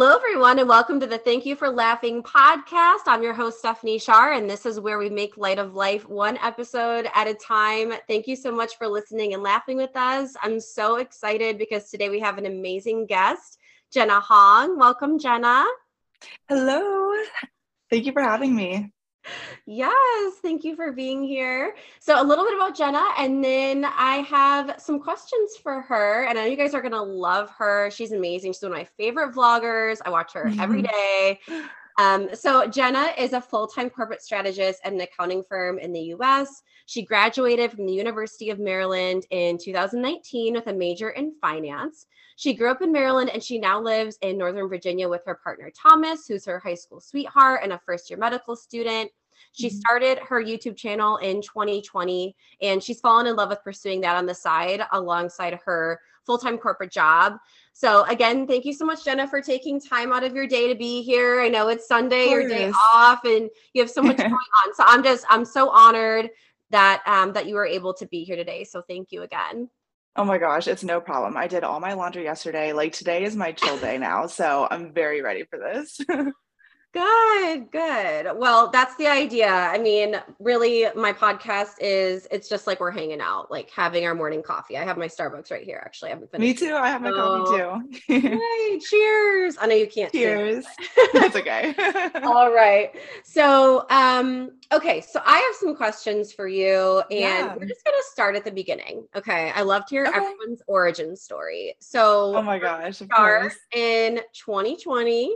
Hello, everyone, and welcome to the Thank You for Laughing podcast. I'm your host, Stephanie Shar, and this is where we make light of life one episode at a time. Thank you so much for listening and laughing with us. I'm so excited because today we have an amazing guest, Jenna Hong. Welcome, Jenna. Hello. Thank you for having me. Yes, thank you for being here. So, a little bit about Jenna, and then I have some questions for her. And I know you guys are going to love her. She's amazing. She's one of my favorite vloggers. I watch her every mm-hmm. day. Um, so, Jenna is a full time corporate strategist at an accounting firm in the US. She graduated from the University of Maryland in 2019 with a major in finance. She grew up in Maryland and she now lives in Northern Virginia with her partner Thomas, who's her high school sweetheart and a first year medical student. She mm-hmm. started her YouTube channel in 2020 and she's fallen in love with pursuing that on the side alongside her full time corporate job. So, again, thank you so much, Jenna, for taking time out of your day to be here. I know it's Sunday, your day off, and you have so much going on. So, I'm just, I'm so honored that um, that you were able to be here today. So, thank you again. Oh my gosh, it's no problem. I did all my laundry yesterday. Like today is my chill day now. So I'm very ready for this. Good, good. Well, that's the idea. I mean, really, my podcast is it's just like we're hanging out, like having our morning coffee. I have my Starbucks right here. Actually, I haven't finished. Me too. I have my so, coffee too. hey, cheers. I know you can't. Cheers. That's okay. All right. So, um, okay. So I have some questions for you, and yeah. we're just gonna start at the beginning. Okay. I love to hear okay. everyone's origin story. So, oh my gosh, start in 2020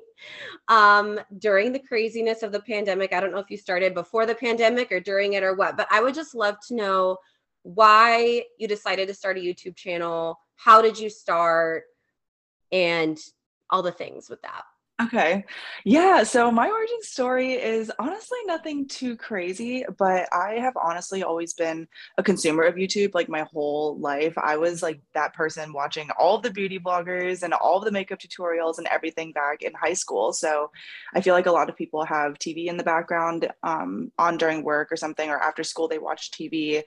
um, during the craziness of the pandemic. I don't know if you started before the pandemic or during it or what, but I would just love to know why you decided to start a YouTube channel. How did you start? And all the things with that. Okay. Yeah. So my origin story is honestly nothing too crazy, but I have honestly always been a consumer of YouTube like my whole life. I was like that person watching all the beauty bloggers and all the makeup tutorials and everything back in high school. So I feel like a lot of people have TV in the background um, on during work or something, or after school, they watch TV.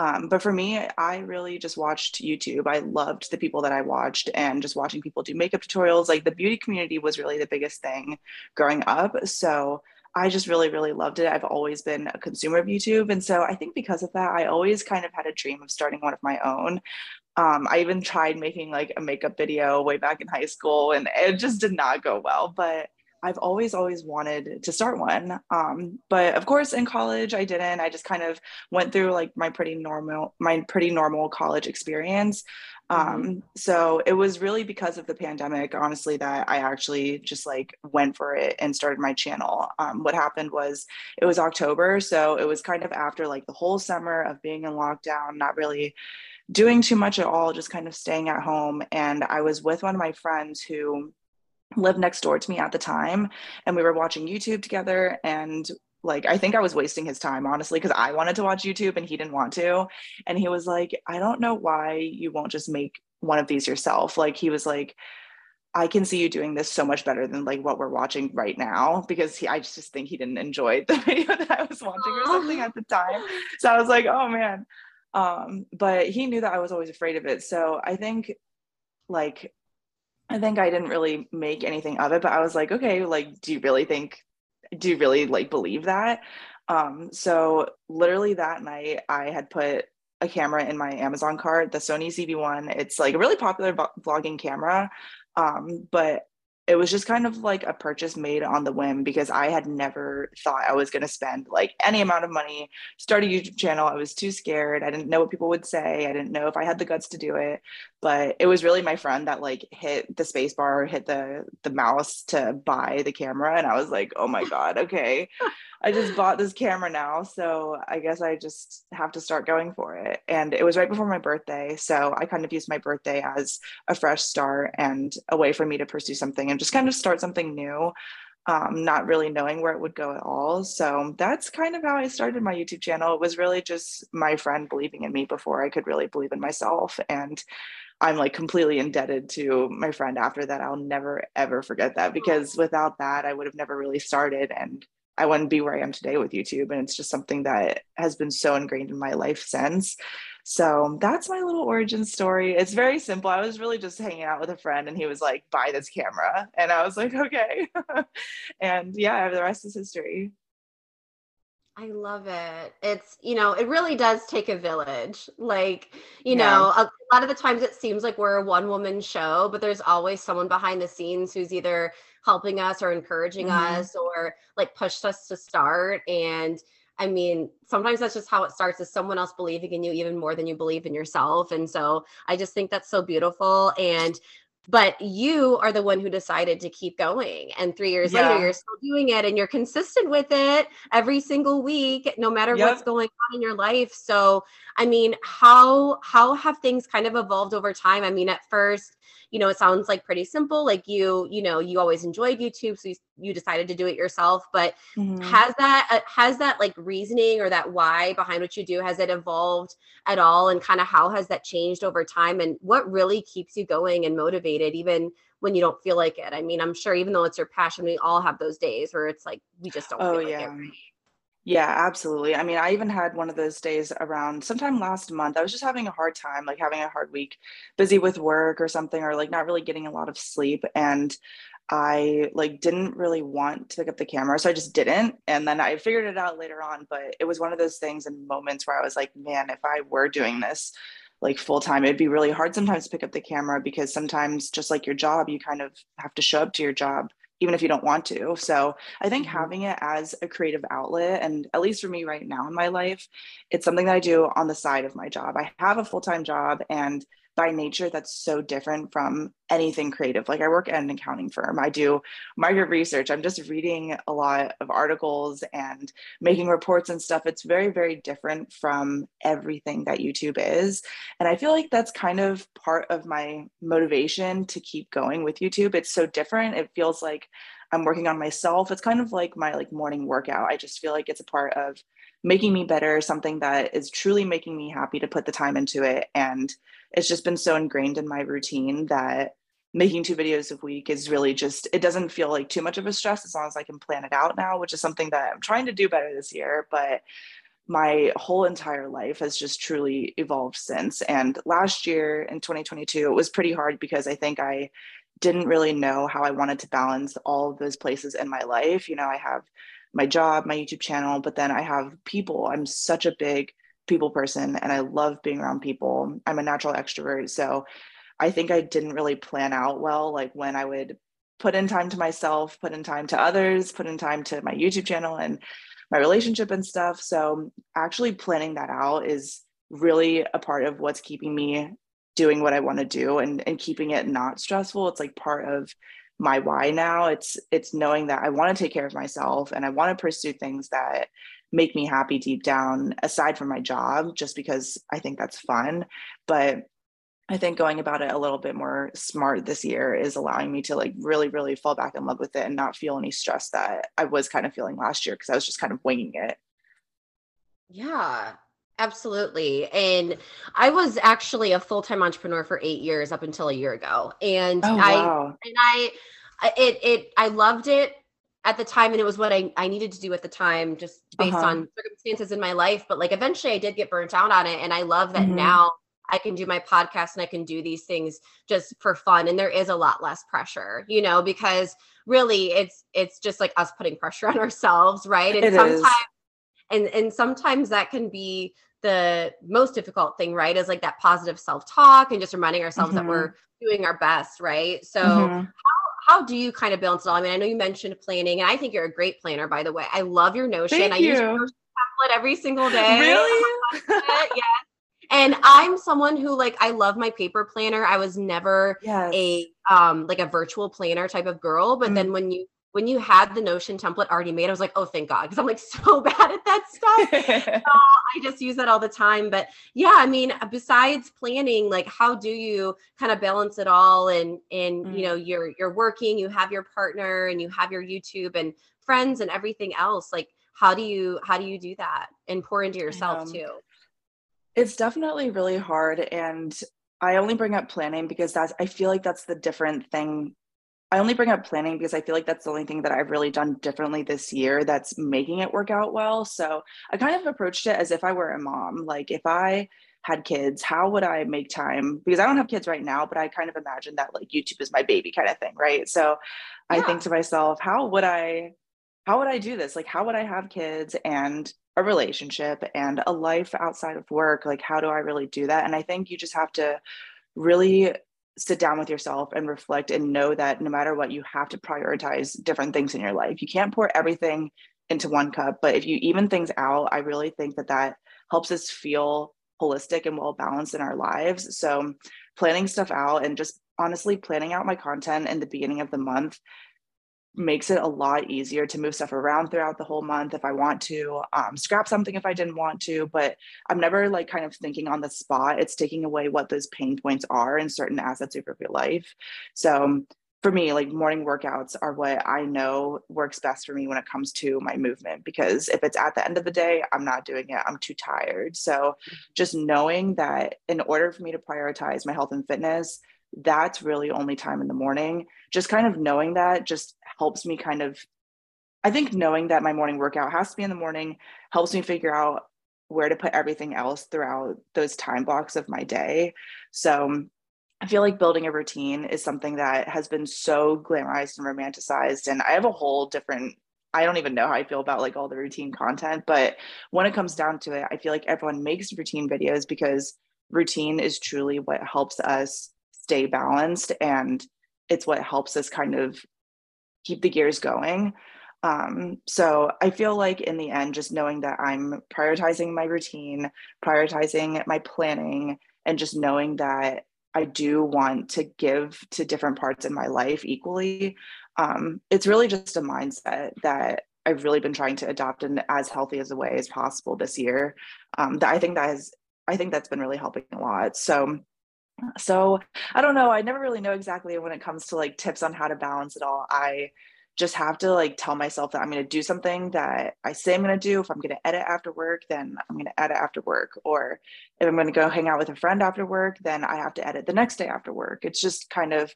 Um, but for me, I really just watched YouTube. I loved the people that I watched and just watching people do makeup tutorials. Like the beauty community was really the biggest thing growing up. So I just really, really loved it. I've always been a consumer of YouTube. And so I think because of that, I always kind of had a dream of starting one of my own. Um, I even tried making like a makeup video way back in high school and it just did not go well. But I've always, always wanted to start one. Um, but of course, in college, I didn't. I just kind of went through like my pretty normal, my pretty normal college experience. Mm-hmm. Um, so it was really because of the pandemic, honestly, that I actually just like went for it and started my channel. Um, what happened was it was October. So it was kind of after like the whole summer of being in lockdown, not really doing too much at all, just kind of staying at home. And I was with one of my friends who lived next door to me at the time and we were watching YouTube together and like I think I was wasting his time honestly because I wanted to watch YouTube and he didn't want to and he was like I don't know why you won't just make one of these yourself. Like he was like I can see you doing this so much better than like what we're watching right now because he I just think he didn't enjoy the video that I was watching or something at the time. So I was like oh man. Um but he knew that I was always afraid of it. So I think like I think I didn't really make anything of it, but I was like, okay, like, do you really think, do you really like believe that? Um, so literally that night, I had put a camera in my Amazon cart, the Sony ZV-1. It's like a really popular vlogging camera, um, but it was just kind of like a purchase made on the whim because I had never thought I was going to spend like any amount of money, start a YouTube channel. I was too scared. I didn't know what people would say. I didn't know if I had the guts to do it. But it was really my friend that like hit the space bar, hit the the mouse to buy the camera. And I was like, oh my God, okay. I just bought this camera now. So I guess I just have to start going for it. And it was right before my birthday. So I kind of used my birthday as a fresh start and a way for me to pursue something and just kind of start something new. Um, not really knowing where it would go at all. So that's kind of how I started my YouTube channel. It was really just my friend believing in me before I could really believe in myself. And I'm like completely indebted to my friend after that. I'll never, ever forget that because without that, I would have never really started. And I wouldn't be where I am today with YouTube. And it's just something that has been so ingrained in my life since. So that's my little origin story. It's very simple. I was really just hanging out with a friend and he was like, buy this camera. And I was like, okay. and yeah, the rest is history. I love it. It's, you know, it really does take a village. Like, you yeah. know, a, lot of the times it seems like we're a one woman show, but there's always someone behind the scenes who's either helping us or encouraging mm-hmm. us or like pushed us to start. And I mean, sometimes that's just how it starts is someone else believing in you even more than you believe in yourself. And so I just think that's so beautiful. And but you are the one who decided to keep going and three years yeah. later you're still doing it and you're consistent with it every single week no matter yep. what's going on in your life so i mean how how have things kind of evolved over time i mean at first you know it sounds like pretty simple like you you know you always enjoyed youtube so you, you decided to do it yourself but mm-hmm. has that uh, has that like reasoning or that why behind what you do has it evolved at all? And kind of how has that changed over time? And what really keeps you going and motivated even when you don't feel like it? I mean i'm sure even though it's your passion we all have those days where it's like we just don't oh, feel like yeah. absolutely. I mean, I even had one of those days around sometime last month. I was just having a hard time, like having a hard week, busy with work or something, or like not really getting a lot of sleep. And I like didn't really want to pick up the camera. So I just didn't. And then I figured it out later on. But it was one of those things and moments where I was like, man, if I were doing this like full time, it'd be really hard sometimes to pick up the camera because sometimes just like your job, you kind of have to show up to your job even if you don't want to. So I think mm-hmm. having it as a creative outlet, and at least for me right now in my life, it's something that I do on the side of my job. I have a full time job, and by nature that's so different from anything creative. Like i work at an accounting firm. I do market research. I'm just reading a lot of articles and making reports and stuff. It's very very different from everything that youtube is. And i feel like that's kind of part of my motivation to keep going with youtube. It's so different. It feels like i'm working on myself. It's kind of like my like morning workout. I just feel like it's a part of making me better something that is truly making me happy to put the time into it and it's just been so ingrained in my routine that making two videos a week is really just it doesn't feel like too much of a stress as long as I can plan it out now, which is something that I'm trying to do better this year. But my whole entire life has just truly evolved since. And last year in 2022, it was pretty hard because I think I didn't really know how I wanted to balance all of those places in my life. You know, I have my job, my YouTube channel, but then I have people. I'm such a big people person and I love being around people. I'm a natural extrovert. So I think I didn't really plan out well, like when I would put in time to myself, put in time to others, put in time to my YouTube channel and my relationship and stuff. So actually planning that out is really a part of what's keeping me doing what I want to do and, and keeping it not stressful. It's like part of my why now. It's it's knowing that I want to take care of myself and I want to pursue things that make me happy deep down aside from my job just because I think that's fun but I think going about it a little bit more smart this year is allowing me to like really really fall back in love with it and not feel any stress that I was kind of feeling last year because I was just kind of winging it. Yeah, Absolutely. And I was actually a full-time entrepreneur for 8 years up until a year ago. And oh, wow. I and I it it I loved it at the time and it was what I, I needed to do at the time just based uh-huh. on circumstances in my life but like eventually i did get burnt out on it and i love that mm-hmm. now i can do my podcast and i can do these things just for fun and there is a lot less pressure you know because really it's it's just like us putting pressure on ourselves right and it sometimes is. and and sometimes that can be the most difficult thing right is like that positive self-talk and just reminding ourselves mm-hmm. that we're doing our best right so mm-hmm. How do you kind of balance it all? I mean, I know you mentioned planning, and I think you're a great planner, by the way. I love your Notion. Thank I you. use your template every single day. Really? yeah. And I'm someone who like I love my paper planner. I was never yes. a um like a virtual planner type of girl, but mm. then when you when you had the Notion template already made, I was like, oh, thank God, because I'm like so bad at that stuff. so I just use that all the time. But yeah, I mean, besides planning, like how do you kind of balance it all? And and mm. you know, you're you're working, you have your partner, and you have your YouTube and friends and everything else. Like, how do you how do you do that and pour into yourself too? It's definitely really hard, and I only bring up planning because that's I feel like that's the different thing I only bring up planning because I feel like that's the only thing that I've really done differently this year that's making it work out well. So I kind of approached it as if I were a mom. Like if I had kids, how would I make time? Because I don't have kids right now, but I kind of imagine that like YouTube is my baby kind of thing, right? So yeah. I think to myself, how would I how would I do this? Like how would I have kids and a relationship and a life outside of work? Like how do I really do that? And I think you just have to really sit down with yourself and reflect and know that no matter what you have to prioritize different things in your life. You can't pour everything into one cup, but if you even things out, I really think that that helps us feel holistic and well balanced in our lives. So, planning stuff out and just honestly planning out my content in the beginning of the month makes it a lot easier to move stuff around throughout the whole month if I want to, um, scrap something if I didn't want to. But I'm never like kind of thinking on the spot. It's taking away what those pain points are in certain assets of your life. So for me, like morning workouts are what I know works best for me when it comes to my movement. Because if it's at the end of the day, I'm not doing it, I'm too tired. So just knowing that in order for me to prioritize my health and fitness, that's really only time in the morning. Just kind of knowing that just helps me kind of, I think knowing that my morning workout has to be in the morning helps me figure out where to put everything else throughout those time blocks of my day. So I feel like building a routine is something that has been so glamorized and romanticized. And I have a whole different, I don't even know how I feel about like all the routine content. But when it comes down to it, I feel like everyone makes routine videos because routine is truly what helps us stay balanced and it's what helps us kind of keep the gears going. Um, so I feel like in the end, just knowing that I'm prioritizing my routine, prioritizing my planning, and just knowing that I do want to give to different parts in my life equally. Um, it's really just a mindset that I've really been trying to adopt in as healthy as a way as possible this year. Um, that I think that has, I think that's been really helping a lot. So, so I don't know. I never really know exactly when it comes to like tips on how to balance it all. I just have to like tell myself that I'm going to do something that I say I'm going to do. If I'm going to edit after work, then I'm going to edit after work. Or if I'm going to go hang out with a friend after work, then I have to edit the next day after work. It's just kind of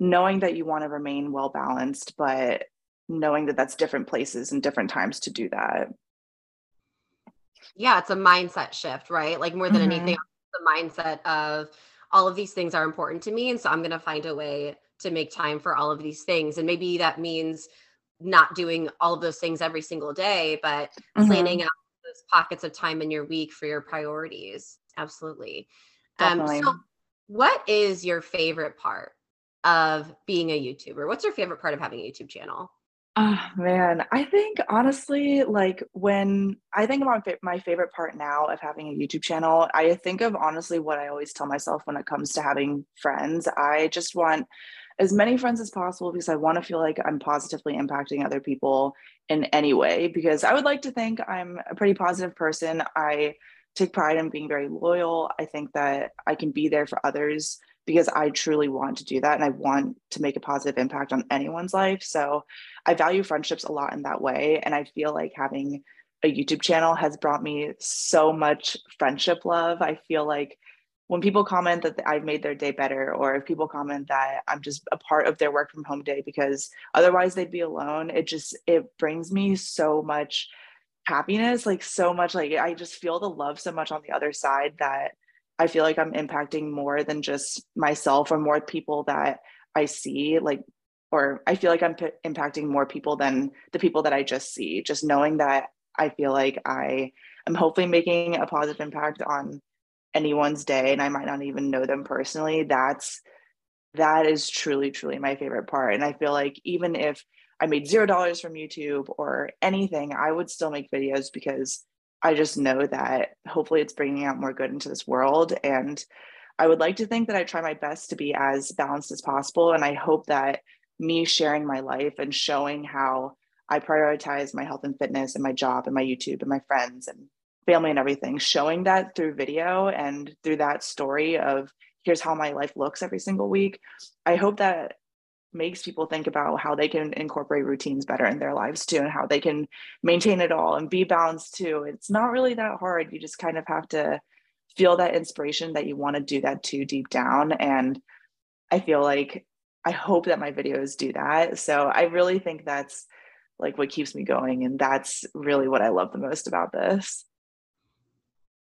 knowing that you want to remain well balanced, but knowing that that's different places and different times to do that. Yeah, it's a mindset shift, right? Like more than mm-hmm. anything, the mindset of all of these things are important to me. And so I'm going to find a way to make time for all of these things. And maybe that means not doing all of those things every single day, but mm-hmm. planning out those pockets of time in your week for your priorities. Absolutely. Definitely. Um, so what is your favorite part of being a YouTuber? What's your favorite part of having a YouTube channel? Oh man, I think honestly, like when I think about my favorite part now of having a YouTube channel, I think of honestly what I always tell myself when it comes to having friends. I just want as many friends as possible because I want to feel like I'm positively impacting other people in any way. Because I would like to think I'm a pretty positive person. I take pride in being very loyal. I think that I can be there for others because I truly want to do that and I want to make a positive impact on anyone's life. So I value friendships a lot in that way. And I feel like having a YouTube channel has brought me so much friendship love. I feel like when people comment that I've made their day better, or if people comment that I'm just a part of their work from home day because otherwise they'd be alone, it just it brings me so much happiness, like so much like I just feel the love so much on the other side that I feel like I'm impacting more than just myself or more people that I see like or I feel like I'm p- impacting more people than the people that I just see just knowing that I feel like I am hopefully making a positive impact on anyone's day and I might not even know them personally, that's that is truly, truly my favorite part. And I feel like even if I made zero dollars from YouTube or anything, I would still make videos because I just know that hopefully it's bringing out more good into this world. And I would like to think that I try my best to be as balanced as possible. And I hope that me sharing my life and showing how I prioritize my health and fitness and my job and my YouTube and my friends and family and everything, showing that through video and through that story of here's how my life looks every single week. I hope that makes people think about how they can incorporate routines better in their lives too and how they can maintain it all and be balanced too. It's not really that hard. You just kind of have to feel that inspiration that you want to do that too deep down. And I feel like I hope that my videos do that. So I really think that's like what keeps me going. And that's really what I love the most about this.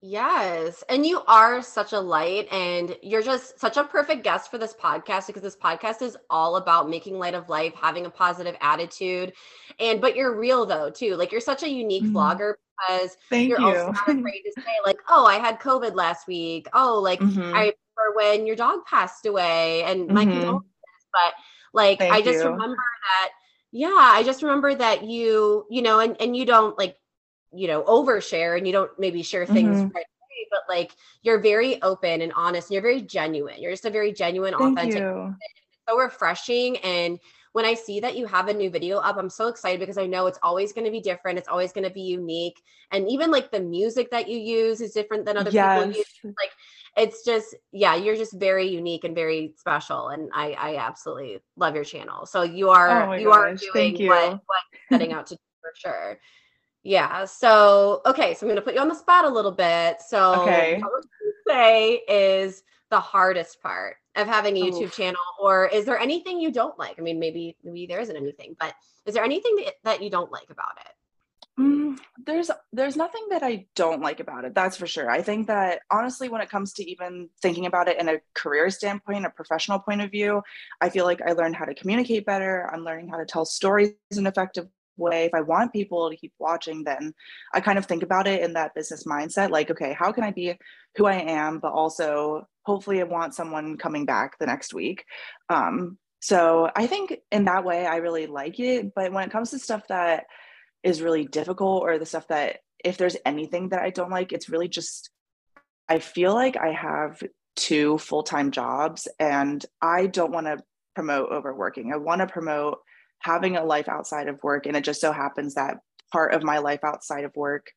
Yes. And you are such a light and you're just such a perfect guest for this podcast because this podcast is all about making light of life, having a positive attitude. And but you're real though too. Like you're such a unique mm-hmm. vlogger because Thank you're you. also not afraid to say like, "Oh, I had COVID last week." Oh, like mm-hmm. I remember when your dog passed away and my mm-hmm. condolences, but like Thank I just you. remember that yeah, I just remember that you, you know, and and you don't like you know overshare and you don't maybe share things mm-hmm. right away, but like you're very open and honest and you're very genuine you're just a very genuine Thank authentic so refreshing and when I see that you have a new video up, I'm so excited because I know it's always going to be different. It's always going to be unique. And even like the music that you use is different than other yes. people use. Like it's just, yeah, you're just very unique and very special. And I, I absolutely love your channel. So you are, oh you gosh. are doing you. what, what setting out to do for sure. Yeah. So, okay. So I'm going to put you on the spot a little bit. So, okay. what would you say is the hardest part of having a YouTube Oof. channel? Or is there anything you don't like? I mean, maybe, maybe there isn't anything, but is there anything that, that you don't like about it? Mm, there's there's nothing that I don't like about it. That's for sure. I think that honestly, when it comes to even thinking about it in a career standpoint, a professional point of view, I feel like I learned how to communicate better. I'm learning how to tell stories in an effective way. If i want people to keep watching then i kind of think about it in that business mindset like okay how can i be who i am but also hopefully i want someone coming back the next week. Um, so i think in that way i really like it. But when it comes to stuff that is really difficult or the stuff that if there's anything that i don't like it's really just i feel like i have two full-time jobs and i don't want to promote overworking. I want to promote having a life outside of work. And it just so happens that part of my life outside of work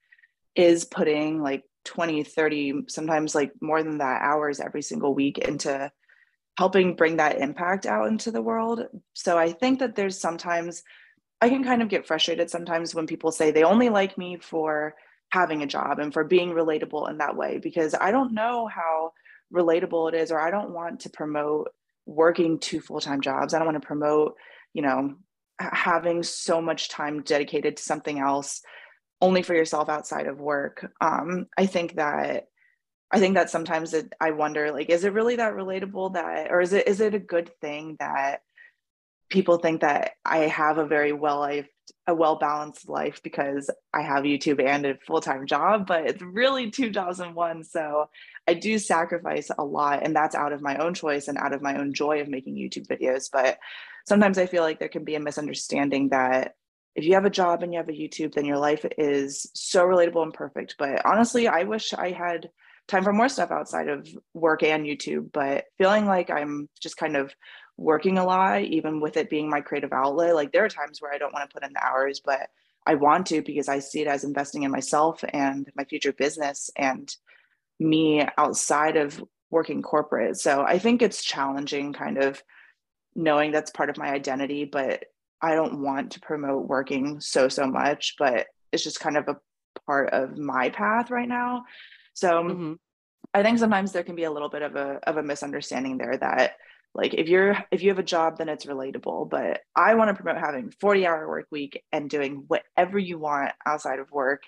is putting like 20, 30, sometimes like more than that hours every single week into helping bring that impact out into the world. So I think that there's sometimes I can kind of get frustrated sometimes when people say they only like me for having a job and for being relatable in that way because I don't know how relatable it is or I don't want to promote working two full-time jobs. I don't want to promote, you know, having so much time dedicated to something else only for yourself outside of work um, i think that i think that sometimes it, i wonder like is it really that relatable that or is it is it a good thing that people think that i have a very well life a well balanced life because i have youtube and a full-time job but it's really two jobs in one so i do sacrifice a lot and that's out of my own choice and out of my own joy of making youtube videos but sometimes I feel like there can be a misunderstanding that if you have a job and you have a YouTube, then your life is so relatable and perfect. But honestly, I wish I had time for more stuff outside of work and YouTube. But feeling like I'm just kind of working a lot, even with it being my creative outlet, like there are times where I don't want to put in the hours, but I want to because I see it as investing in myself and my future business and me outside of working corporate. So I think it's challenging kind of knowing that's part of my identity, but I don't want to promote working so, so much, but it's just kind of a part of my path right now. So mm-hmm. I think sometimes there can be a little bit of a of a misunderstanding there that like if you're if you have a job then it's relatable but i want to promote having 40 hour work week and doing whatever you want outside of work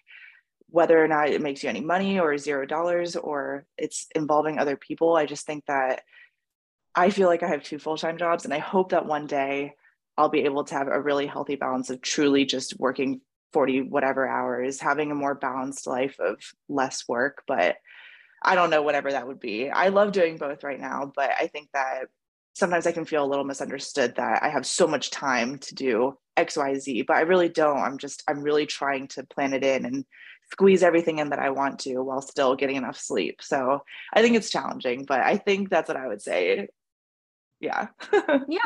whether or not it makes you any money or zero dollars or it's involving other people i just think that I feel like I have two full time jobs, and I hope that one day I'll be able to have a really healthy balance of truly just working 40 whatever hours, having a more balanced life of less work. But I don't know whatever that would be. I love doing both right now, but I think that sometimes I can feel a little misunderstood that I have so much time to do XYZ, but I really don't. I'm just, I'm really trying to plan it in and squeeze everything in that I want to while still getting enough sleep. So I think it's challenging, but I think that's what I would say yeah yeah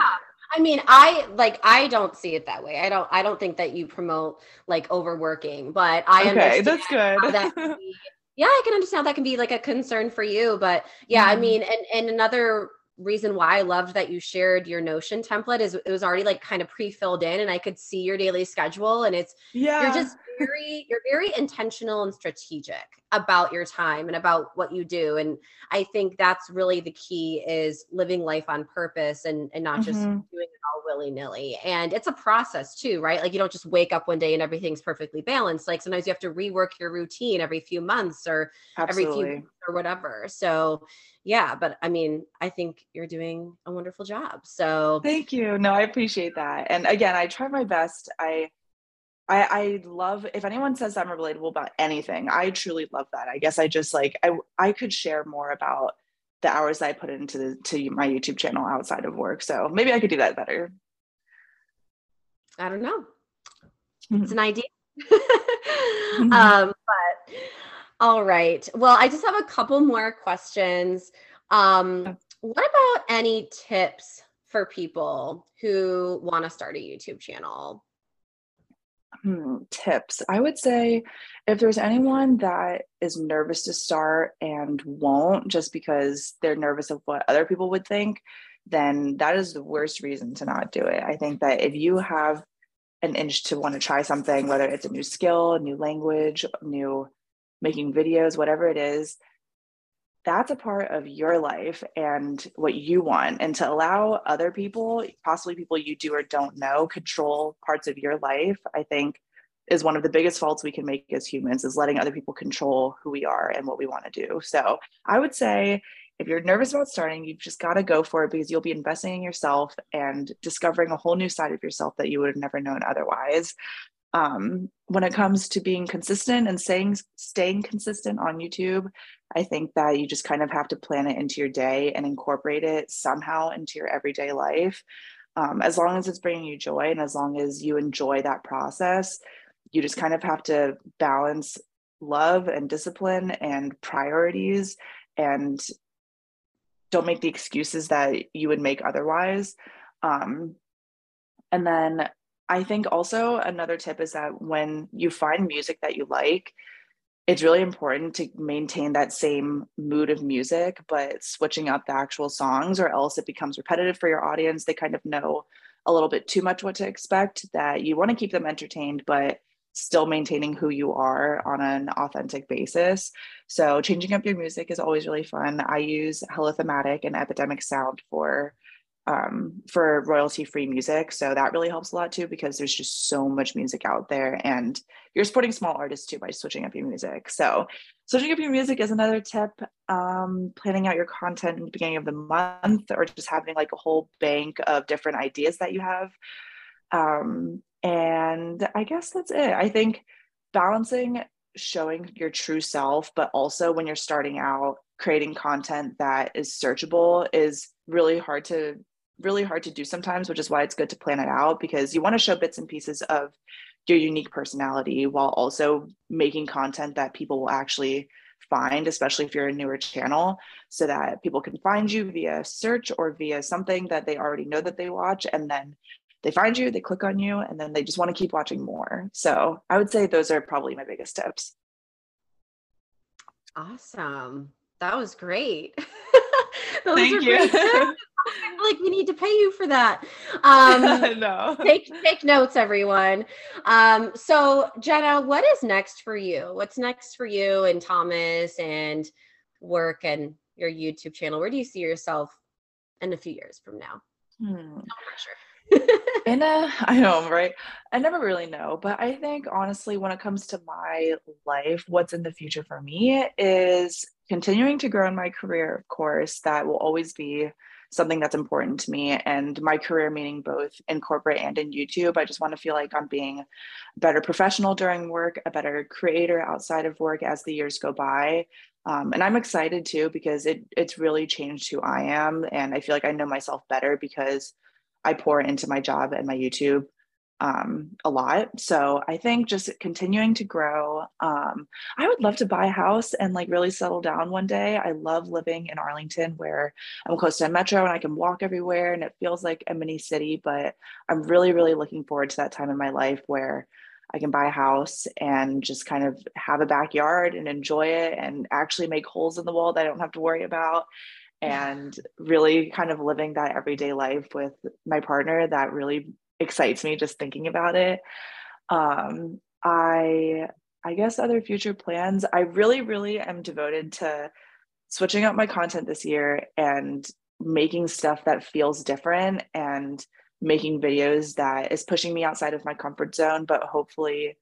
I mean, I like I don't see it that way. I don't I don't think that you promote like overworking, but I okay, understand that's good. that be, yeah, I can understand that can be like a concern for you. But yeah, mm. I mean, and and another reason why I loved that you shared your Notion template is it was already like kind of pre-filled in and I could see your daily schedule and it's yeah. you're just very you're very intentional and strategic about your time and about what you do. And i think that's really the key is living life on purpose and and not just mm-hmm. doing it all willy-nilly. And it's a process too right? Like you don't just wake up one day and everything's perfectly balanced. Like sometimes you have to rework your routine every few months or Absolutely. every few or whatever. So yeah but i mean i think you're doing a wonderful job. So thank you. No i appreciate that. And again i try my best. I I, I love if anyone says I'm relatable about anything. I truly love that. I guess I just like I I could share more about the hours I put into the, to my YouTube channel outside of work. So maybe I could do that better. I don't know. Mm-hmm. It's an idea. mm-hmm. um, but all right. Well, I just have a couple more questions. Um, what about any tips for people who want to start a YouTube channel? Hmm, tips. I would say if there's anyone that is nervous to start and won't just because they're nervous of what other people would think, then that is the worst reason to not do it. I think that if you have an inch to want to try something, whether it's a new skill, a new language, new making videos, whatever it is, that's a part of your life and what you want and to allow other people possibly people you do or don't know control parts of your life i think is one of the biggest faults we can make as humans is letting other people control who we are and what we want to do. So i would say if you're nervous about starting you've just got to go for it because you'll be investing in yourself and discovering a whole new side of yourself that you would have never known otherwise um, when it comes to being consistent and staying staying consistent on YouTube, I think that you just kind of have to plan it into your day and incorporate it somehow into your everyday life. Um, as long as it's bringing you joy and as long as you enjoy that process, you just kind of have to balance love and discipline and priorities and don't make the excuses that you would make otherwise. Um, and then I think also another tip is that when you find music that you like, it's really important to maintain that same mood of music, but switching up the actual songs, or else it becomes repetitive for your audience. They kind of know a little bit too much what to expect, that you want to keep them entertained, but still maintaining who you are on an authentic basis. So, changing up your music is always really fun. I use Hello Thematic and Epidemic Sound for um, for royalty free music. So that really helps a lot too, because there's just so much music out there and you're supporting small artists too by switching up your music. So switching up your music is another tip. Um, planning out your content in the beginning of the month or just having like a whole bank of different ideas that you have. Um, and I guess that's it. I think balancing showing your true self, but also when you're starting out, creating content that is searchable is really hard to really hard to do sometimes, which is why it's good to plan it out because you want to show bits and pieces of your unique personality while also making content that people will actually find, especially if you're a newer channel, so that people can find you via search or via something that they already know that they watch. And then they find you, they click on you, and then they just want to keep watching more. So I would say those are probably my biggest tips. Awesome. That was great. Thank you. like we need to pay you for that. Um, no. Take take notes, everyone. Um, so Jenna, what is next for you? What's next for you and Thomas and work and your YouTube channel? Where do you see yourself in a few years from now? Hmm. No pressure. in a, I know, right? I never really know, but I think honestly, when it comes to my life, what's in the future for me is continuing to grow in my career, of course, that will always be something that's important to me and my career meaning both in corporate and in youtube. I just want to feel like i'm being a better professional during work a better creator outside of work as the years go by. Um, and i'm excited too because it it's really changed who i am. And i feel like i know myself better because i pour into my job and my youtube um, a lot. So I think just continuing to grow. Um, I would love to buy a house and like really settle down one day. I love living in Arlington where I'm close to a metro and I can walk everywhere and it feels like a mini city. But I'm really, really looking forward to that time in my life where I can buy a house and just kind of have a backyard and enjoy it and actually make holes in the wall that I don't have to worry about and really kind of living that everyday life with my partner that really excites me just thinking about it. Um, I I guess other future plans. I really, really am devoted to switching up my content this year and making stuff that feels different and making videos that is pushing me outside of my comfort zone, but hopefully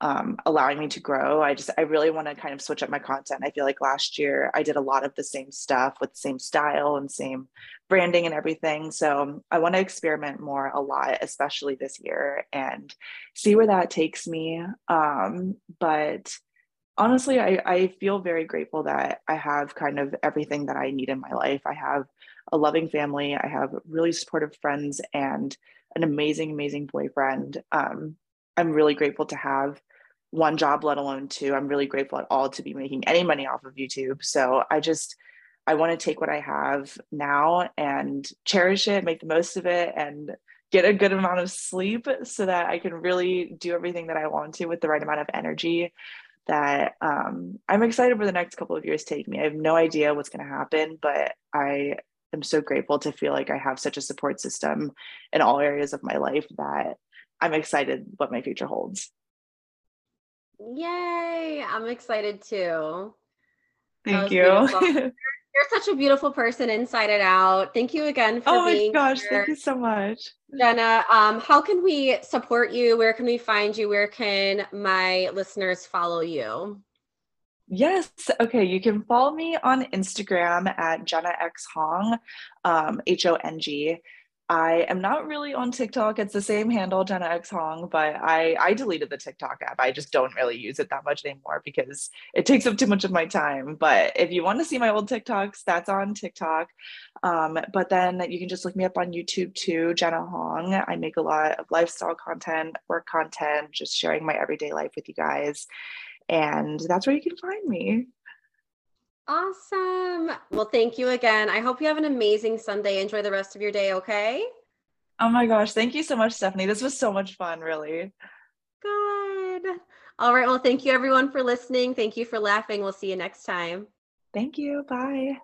um, allowing me to grow. I just, I really want to kind of switch up my content. I feel like last year I did a lot of the same stuff with the same style and same branding and everything. So I want to experiment more a lot, especially this year, and see where that takes me. Um, but honestly, I, I feel very grateful that I have kind of everything that I need in my life. I have a loving family, I have really supportive friends, and an amazing, amazing boyfriend. Um, I'm really grateful to have one job, let alone two. I'm really grateful at all to be making any money off of YouTube. So I just, I want to take what I have now and cherish it, make the most of it, and get a good amount of sleep so that I can really do everything that I want to with the right amount of energy. That um, I'm excited for the next couple of years take me. I have no idea what's going to happen, but I am so grateful to feel like I have such a support system in all areas of my life that I'm excited what my future holds. Yay! I'm excited too. Thank you. You're, such a beautiful person inside and out. Thank you again for oh being Oh my gosh, here. thank you so much. Jenna, um, how can we support you? Where can we find you? Where can my listeners follow you? Yes. Okay. You can follow me on Instagram at Jenna X Hong, um, H O N G. I am not really on TikTok. It's the same handle, Jenna X Hong, but I I deleted the TikTok app. I just don't really use it that much anymore because it takes up too much of my time. But if you want to see my old TikToks, that's on TikTok. Um, but then you can just look me up on YouTube too, Jenna Hong. I make a lot of lifestyle content, work content, just sharing my everyday life with you guys. And that's where you can find me. Awesome. Well, thank you again. I hope you have an amazing Sunday. Enjoy the rest of your day, okay? Oh my gosh. Thank you so much, Stephanie. This was so much fun, really. Good. All right. Well, thank you everyone for listening. Thank you for laughing. We'll see you next time. Thank you. Bye.